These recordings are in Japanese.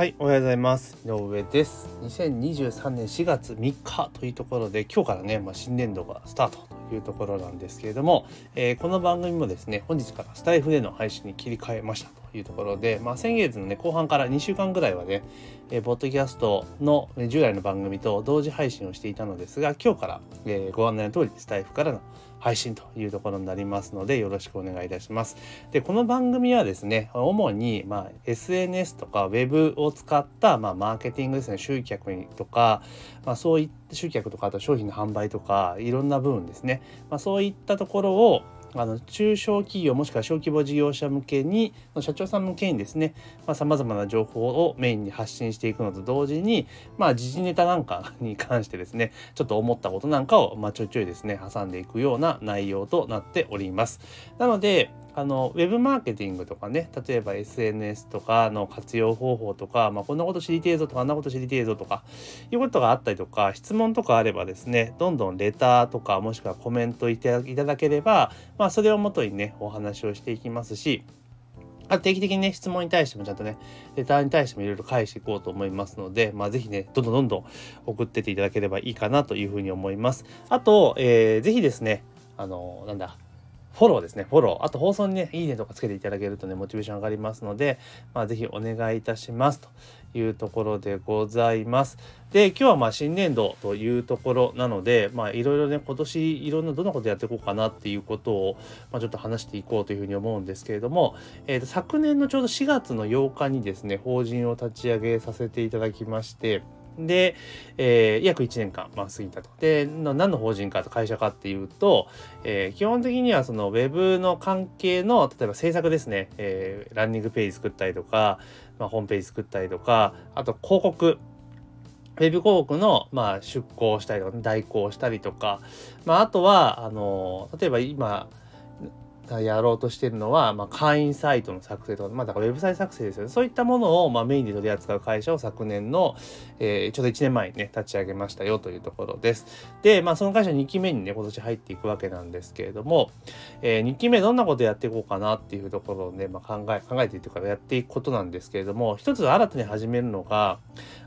はい、おはようございます。井上です。2023年4月3日というところで、今日からね、まあ、新年度がスタートというところなんですけれども、えーこの番組もですね、本日からスタイフでの配信に切り替えましたというところで、まあ、先月のね、後半から2週間ぐらいはね、えーポッドキャストの従来の番組と同時配信をしていたのですが、今日から、えーご案内の通り、スタイフからの配信というところになりますので、よろしくお願いいたします。でこの番組はですね主に、まあ、SNS とか Web を使った、まあ、マーケティングですね集客にとか、まあ、そういった集客とかあと商品の販売とかいろんな部分ですね、まあ、そういったところをあの中小企業もしくは小規模事業者向けにの社長さん向けにですねさまざ、まな情報をメインに発信していくのと同時にまあ時事ネタなんかに関してですねちょっと思ったことなんかを、まあ、ちょいちょいですね挟んでいくような内容となっております。なのであのウェブマーケティングとかね例えば SNS とかの活用方法とか、まあ、こんなこと知りてえぞとかあんなこと知りてえぞとかいうことがあったりとか質問とかあればですねどんどんレターとかもしくはコメントいただければ、まあ、それをもとにねお話をしていきますしあ定期的にね、質問に対してもちゃんとね、レターに対してもいろいろ返していこうと思いますので、まあぜひね、どんどんどんどん送ってっていただければいいかなというふうに思います。あと、えーぜひですね、あのなんだ、フォローですね、フォロー。あと放送にね、いいねとかつけていただけるとね、モチベーション上がりますので、まあ、ぜひお願いいたしますというところでございます。で、今日はまあ新年度というところなので、まあいろいろね、今年いろんなどんなことやっていこうかなっていうことを、まあ、ちょっと話していこうというふうに思うんですけれども、えーと昨年のちょうど4月の8日にですね、法人を立ち上げさせていただきまして、で、えー約1年間、まあ、過ぎたと。で、何の法人かと会社かっていうと、えー基本的にはそのウェブの関係の、例えば制作ですね、えーランニングページ作ったりとか、まあ、ホームページ作ったりとか、あと広告、ウェブ広告の、まあ、出稿したりとか、代行したりとか、まあ、あとは、あの例えば今、やろうとしてるのは、まあ、会員サイトの作成とか、まあ、だからウェブサイト作成ですよね。そういったものを、まあ、メインで取り扱う会社を昨年の、えーちょうど1年前にね、立ち上げましたよというところです。で、まあ、その会社2期目にね、今年入っていくわけなんですけれども、え2期目どんなことやっていこうかなっていうところをね、まあ、考え、考えていってからやっていくことなんですけれども、一つ新たに始めるのが、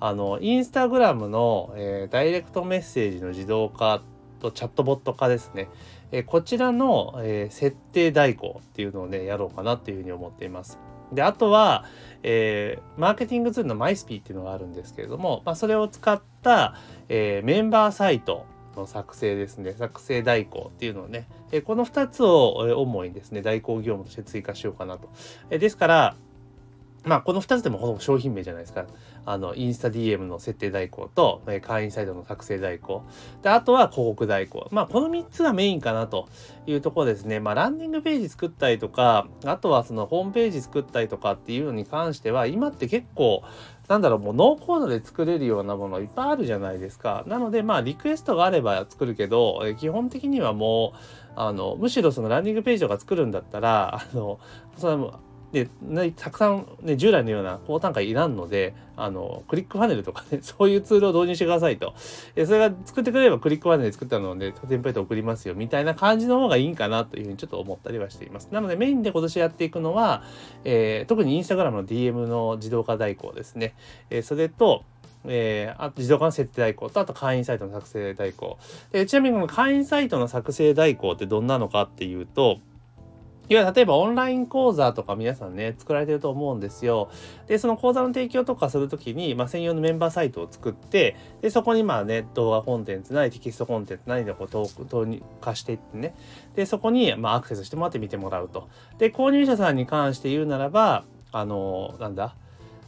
あの、インスタグラムの、えーダイレクトメッセージの自動化とチャットボット化ですね。えーこちらの、えー設定代行っていうのをね、やろうかなっていうふうに思っています。で、あとは、えーマーケティングツールのマイスピーっていうのがあるんですけれども、まあ、それを使った、えーメンバーサイトの作成ですね、作成代行っていうのをね、えーこの2つをえー主にですね、代行業務として追加しようかなと。えーですから、まあ、この2つでもほぼ商品名じゃないですか。あの、インスタ DM の設定代行と、え会員サイトの作成代行。で、あとは広告代行。まあ、この3つがメインかなというところですね。まあ、ランディングページ作ったりとか、あとはそのホームページ作ったりとかっていうのに関しては、今って結構、なんだろう、もうノーコードで作れるようなものいっぱいあるじゃないですか。なので、まあ、リクエストがあれば作るけど、え基本的にはもう、あの、むしろそのランディングページとか作るんだったら、あの、そので、たくさん、ね、従来のような高単価いらんので、あの、クリックファネルとかね、そういうツールを導入してくださいと。えそれが作ってくれればクリックファネル作ったので、テンプレート送りますよ、みたいな感じの方がいいんかなというふうにちょっと思ったりはしています。なので、メインで今年やっていくのは、えー特にインスタグラムの DM の自動化代行ですね。えーそれと、えーあと自動化の設定代行と、あと会員サイトの作成代行。でちなみにこの会員サイトの作成代行ってどんなのかっていうと、いわゆる例えばオンライン講座とか皆さんね、作られてると思うんですよ。で、その講座の提供とかするときに、まあ、専用のメンバーサイトを作って、で、そこにまあね、動画コンテンツなり、テキストコンテンツなりでこう投投入化していってね、で、そこにまあアクセスしてもらって見てもらうと。で、購入者さんに関して言うならば、あの、なんだ、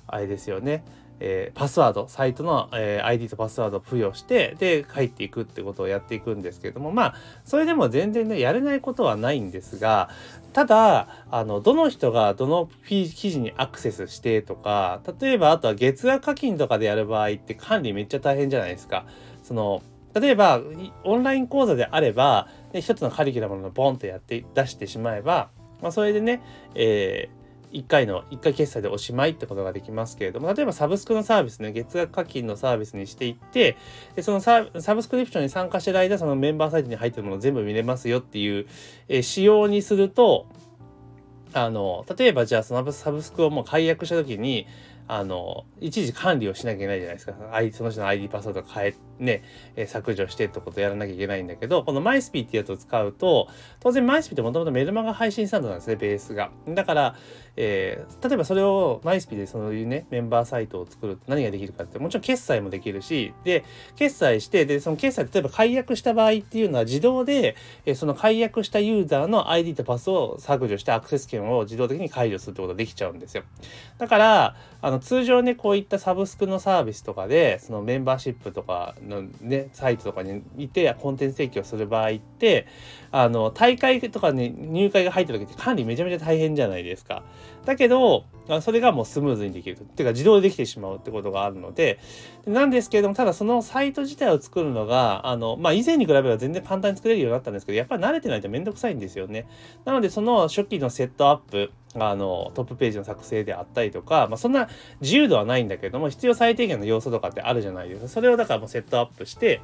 あれですよね。えーパスワード、サイトの、えー ID とパスワードを付与して、で、入っていくってことをやっていくんですけれども、まあ、それでも全然ね、やれないことはないんですが、ただ、あの、どの人がどの記事にアクセスしてとか、例えばあとは月額課金とかでやる場合って管理めっちゃ大変じゃないですか。その、例えば、オンライン講座であれば、ね、一つのカリキュラムのボンとやって出してしまえば、まあ、それでね、えー1回の、1回決済でおしまいってことができますけれども、例えばサブスクのサービスね、月額課金のサービスにしていって、でそのサブスクリプションに参加してる間、そのメンバーサイトに入ってるものを全部見れますよっていう、え仕様にすると、あの、例えばじゃあそのサブスクをもう解約した時に、あの、一時管理をしなきゃいけないじゃないですか。その人の ID パスワード変え、ね、削除してってことをやらなきゃいけないんだけど、この MySP ってやつを使うと、当然 MySP ってもともとメルマガ配信スタンドなんですね、ベースが。だから、えー、例えばそれを MySP でそういうね、メンバーサイトを作ると何ができるかって、もちろん決済もできるし、で、決済して、で、その決済、例えば解約した場合っていうのは自動で、え、その解約したユーザーの ID とパスを削除してアクセス権を自動的に解除するってことができちゃうんですよ。だから、あの、通常ね、こういったサブスクのサービスとかで、そのメンバーシップとかのね、サイトとかにいてコンテンツ提供する場合って、あの、大会とかに入会が入った時って管理めちゃめちゃ大変じゃないですか。だけど、それがもうスムーズにできる。っていうか自動でできてしまうってことがあるので、なんですけれども、ただそのサイト自体を作るのが、あの、まあ、以前に比べれば全然簡単に作れるようになったんですけど、やっぱり慣れてないとめんどくさいんですよね。なので、その初期のセットアップ、あの、トップページの作成であったりとか、まあ、そんな自由度はないんだけども、必要最低限の要素とかってあるじゃないですか。それをだからもうセットアップして、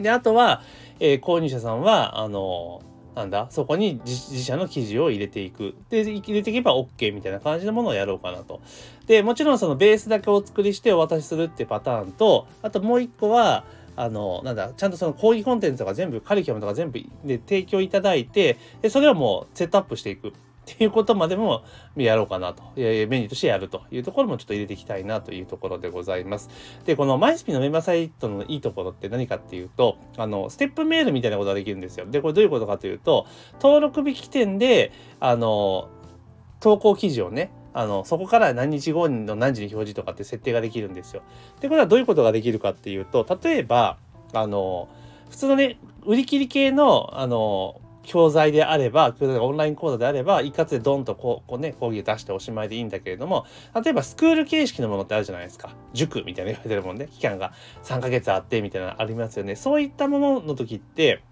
で、あとは、えー、購入者さんは、あの、なんだ、そこに自社の記事を入れていく。で、入れていけば OK みたいな感じのものをやろうかなと。で、もちろんそのベースだけお作りしてお渡しするってパターンと、あともう一個は、あの、なんだ、ちゃんとその講義コンテンツとか全部、カリキュラムとか全部で提供いただいて、で、それをもうセットアップしていく。っていうことまでもやろうかなと、いやいやメニューとしてやるというところもちょっと入れていきたいなというところでございます。で、このマイスピのメンバーサイトのいいところって何かっていうと、あの、ステップメールみたいなことができるんですよ。で、これどういうことかというと、登録日起点で、あの、投稿記事をね、あの、そこから何日後の何時に表示とかって設定ができるんですよ。で、これはどういうことができるかっていうと、例えば、あの、普通のね、売り切り系の、あの、教材であれば、オンライン講座であれば、一括でドンとこう、こうね、講義出しておしまいでいいんだけれども、例えばスクール形式のものってあるじゃないですか。塾みたいな言われてるもんね。期間が3ヶ月あってみたいなのありますよね。そういったものの時って、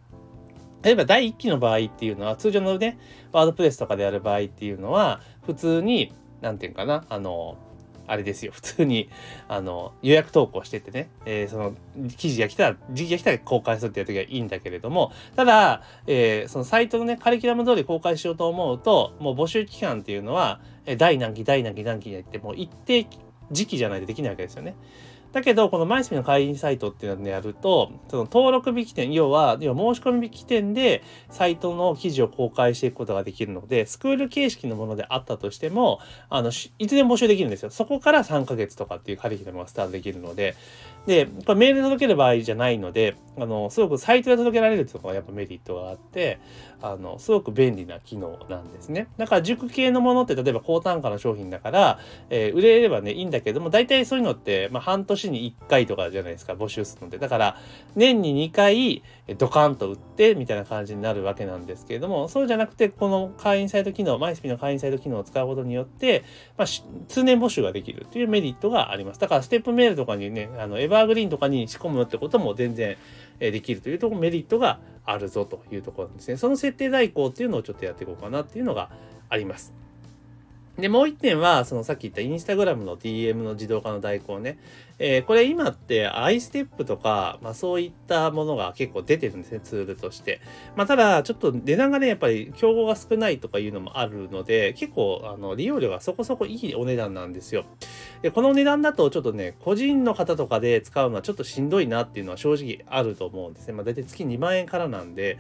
例えば第1期の場合っていうのは、通常のね、ワードプレスとかでやる場合っていうのは、普通に、なんていうかな、あの、あれですよ、普通に、あの、予約投稿しててね、えー、その、記事が来たら、時期が来たら公開するっていう時はいいんだけれども、ただ、えー、そのサイトのね、カリキュラム通り公開しようと思うと、もう募集期間っていうのは、え第何期、第何期、何期にやって、もう一定時期じゃないとできないわけですよね。だけど、このマイスピの会員サイトっていうのでやると、その登録引き点、要は、要は申し込み引き点でサイトの記事を公開していくことができるので、スクール形式のものであったとしても、あの、いつでも募集できるんですよ。そこから3ヶ月とかっていうカリキュラムがスタートできるので、で、これメールで届ける場合じゃないので、あの、すごくサイトで届けられるっていうのがやっぱメリットがあって、あの、すごく便利な機能なんですね。だから塾系のものって例えば高単価の商品だから、えー、売れればね、いいんだけども、大体そういうのって、まあ、半年に1回とかじゃないですか、募集するので。だから、年に2回、ドカンと売って、みたいな感じになるわけなんですけれども、そうじゃなくて、この会員サイト機能、マイスピの会員サイト機能を使うことによって、まあ、通年募集ができるというメリットがあります。だから、ステップメールとかにね、あの、エバーグリーンとかに仕込むってことも全然できるというところメリットがあるぞというところですね。その設定代行っていうのをちょっとやっていこうかなっていうのがあります。で、もう一点は、そのさっき言ったインスタグラムの DM の自動化の代行ね。えー、これ今って iStep とか、まあそういったものが結構出てるんですね、ツールとして。まあただ、ちょっと値段がね、やっぱり競合が少ないとかいうのもあるので、結構、あの、利用料がそこそこいいお値段なんですよ。で、この値段だとちょっとね、個人の方とかで使うのはちょっとしんどいなっていうのは正直あると思うんですね。まあ大体月2万円からなんで、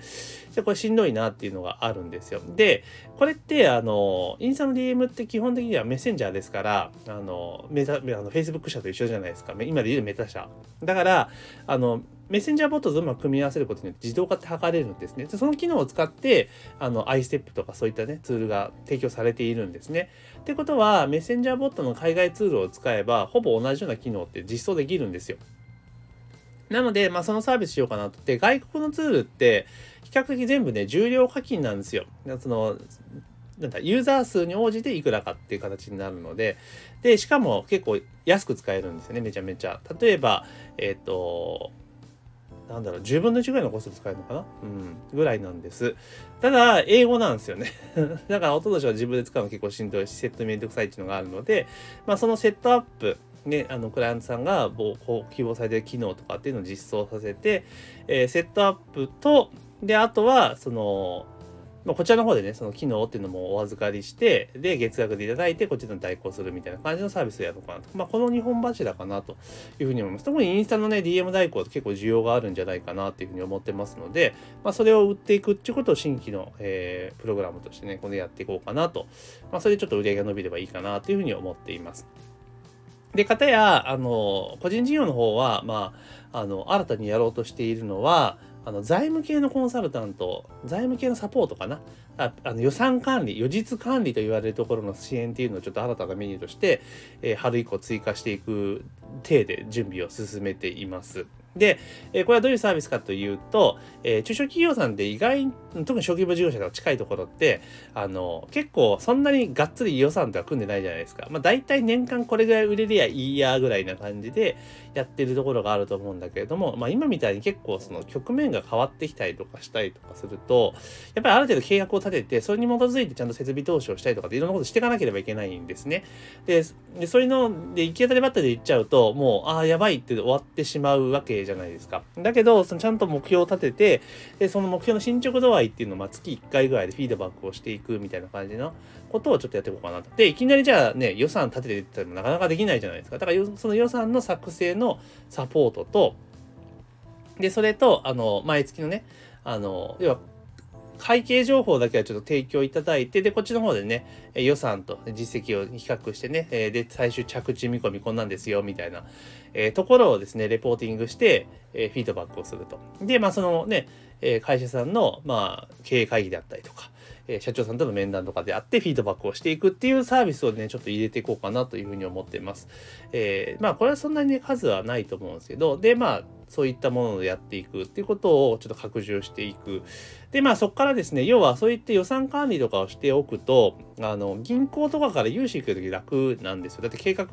じゃこれしんどいなっていうのがあるんですよ。で、これってあの、インスタの DM って基本的にはメッセンジャーですから、あの、メタ、あの、Facebook 社と一緒じゃないですか。今で言うメタ社。だから、あの、メッセンジャーボットとうまく組み合わせることによって自動化って図れるんですね。その機能を使って、あの、iStep とかそういったね、ツールが提供されているんですね。ってことは、メッセンジャーボットの海外ツールを使えば、ほぼ同じような機能って実装できるんですよ。なので、まあ、そのサービスしようかなと。で、外国のツールって、比較的全部ね、重量課金なんですよ。その、なんだ、ユーザー数に応じていくらかっていう形になるので、で、しかも結構安く使えるんですよね、めちゃめちゃ。例えば、えっ、ー、と、なんだろう、10分の1ぐらいのコスト使えるのかな？うん、ぐらいなんです。ただ、英語なんですよね。だから、おととしは自分で使うの結構しんどいし、セットめんどくさいっていうのがあるので、まあ、そのセットアップ、ね、あのクライアントさんがこう希望されてる機能とかっていうのを実装させて、えー、セットアップとであとはそのまあ、こちらの方でね、その機能っていうのもお預かりして、で、月額でいただいて、こっちの代行するみたいな感じのサービスをやろうかなと。まあ、この2本柱かなというふうに思います。特にインスタのね、DM 代行って結構需要があるんじゃないかなっていうふうに思ってますので、まあ、それを売っていくっていうことを新規の、えー、プログラムとしてね、これやっていこうかなと。まあ、それでちょっと売り上げが伸びればいいかなというふうに思っています。で、かたや、あの、個人事業の方は、まあ、あの、新たにやろうとしているのは、あの財務系のコンサルタント、財務系のサポートかな？ああの予算管理、予実管理と言われるところの支援っていうのをちょっと新たなメニューとして、えー、春以降追加していく体で準備を進めています。で、えこれはどういうサービスかというと、え中小企業さんって意外特に小規模事業者と近いところってあの結構そんなにがっつり予算とは組んでないじゃないですか。まあ大体年間これぐらい売れりゃいいやぐらいな感じでやってるところがあると思うんだけれども、まあ今みたいに結構その局面が変わってきたりとかしたりとかすると、やっぱりある程度契約を立てて、それに基づいてちゃんと設備投資をしたりとかっていろんなことしていかなければいけないんですね。で、でそういうので行き当たりばったりで言っちゃうと、もう、ああ、やばいって終わってしまうわけじゃないですか。だけど、そのちゃんと目標を立てて、でその目標の進捗度合いっていうのを、ま、月1回ぐらいでフィードバックをしていくみたいな感じのことをちょっとやっていこうかなと。で、いきなりじゃあね、予算立ててってもなかなかできないじゃないですか。だから、その予算の作成のサポートと、で、それと、あの、毎月のね、あの、要は、会計情報だけはちょっと提供いただいて、で、こっちの方でね、予算と実績を比較してね、で、最終着地見込みこんなんですよ、みたいな、えところをですね、レポーティングして、えフィードバックをすると。で、まあ、そのね、え会社さんの、まあ、経営会議であったりとか、え社長さんとの面談とかであってフィードバックをしていくっていうサービスをね、ちょっと入れていこうかなというふうに思っています。えー、まあ、これはそんなにね、数はないと思うんですけど、で、まあ、そういったものをやっていくっていうことをちょっと拡充していく。で、まあそこからですね、要はそういった予算管理とかをしておくと、あの、銀行とかから融資行くとき楽なんですよ。だって計画、だ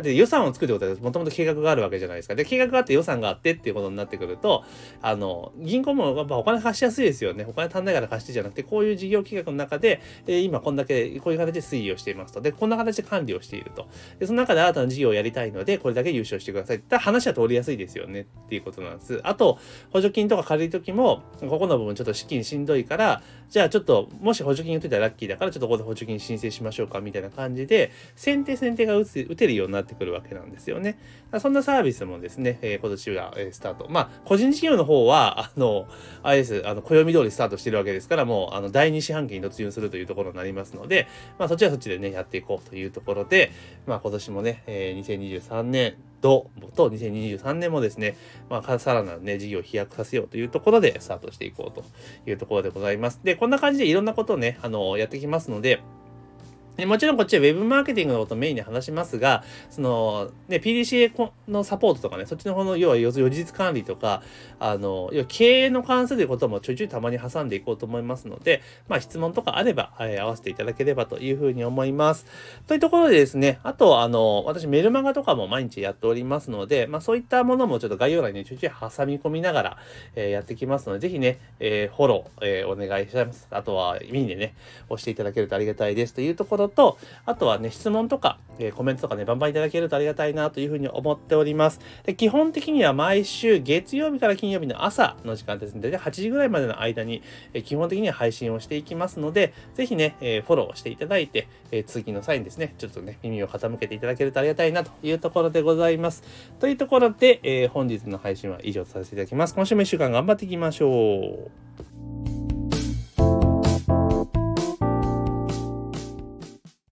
って予算を作るってことはもともと計画があるわけじゃないですか。で、計画があって予算があってっていうことになってくると、あの、銀行もやっぱお金貸しやすいですよね。お金足んないから貸してじゃなくて、こういう事業計画の中で、え今こんだけ、こういう形で推移をしていますと。で、こんな形で管理をしていると。で、その中で新たな事業をやりたいので、これだけ優勝してください。って話は通りやすいですよねっていうことなんです。あと、補助金とか借りるときも、ここの部分ちょっと資金しんどいから、じゃあちょっと、もし補助金打てたらラッキーだから、ちょっとここで補助金申請しましょうか、みたいな感じで、先手先手が打つ打てるようになってくるわけなんですよね。そんなサービスもですね、えー、今年は、えー、スタート。まあ、個人事業の方は、あの、あれです、あの、暦通りスタートしてるわけですから、もう、あの、第2四半期に突入するというところになりますので、まあ、そっちはそっちでね、やっていこうというところで、まあ、今年もね、えー、2023年、と、と2023年もですね、まあ、さらなるね、事業を飛躍させようというところでスタートしていこうというところでございます。で、こんな感じでいろんなことをね、あの、やってきますので、もちろんこっちは Web マーケティングのことメインに話しますが、その、ね、PDCA のサポートとかね、そっちの方の、要は予実管理とか、あの、要は経営の関することもちょいちょいたまに挟んでいこうと思いますので、まあ質問とかあれば、えー、合わせていただければというふうに思います。というところでですね、あと、あの、私メルマガとかも毎日やっておりますので、まあそういったものもちょっと概要欄にちょいちょい挟み込みながら、えー、やってきますので、ぜひね、えー、フォロー、えー、お願いします。あとは、いいねね、押していただけるとありがたいですというところと、あとはね、質問とか、えー、コメントとかね、バンバンいただけるとありがたいなというふうに思っております。で基本的には毎週月曜日から金曜日の朝の時間ですね、大体8時ぐらいまでの間に、えー、基本的には配信をしていきますので、ぜひね、えー、フォローしていただいて、え通勤の際にですね、ちょっとね、耳を傾けていただけるとありがたいなというところでございます。というところで、え本日の配信は以上とさせていただきます。今週も1週間頑張っていきましょう。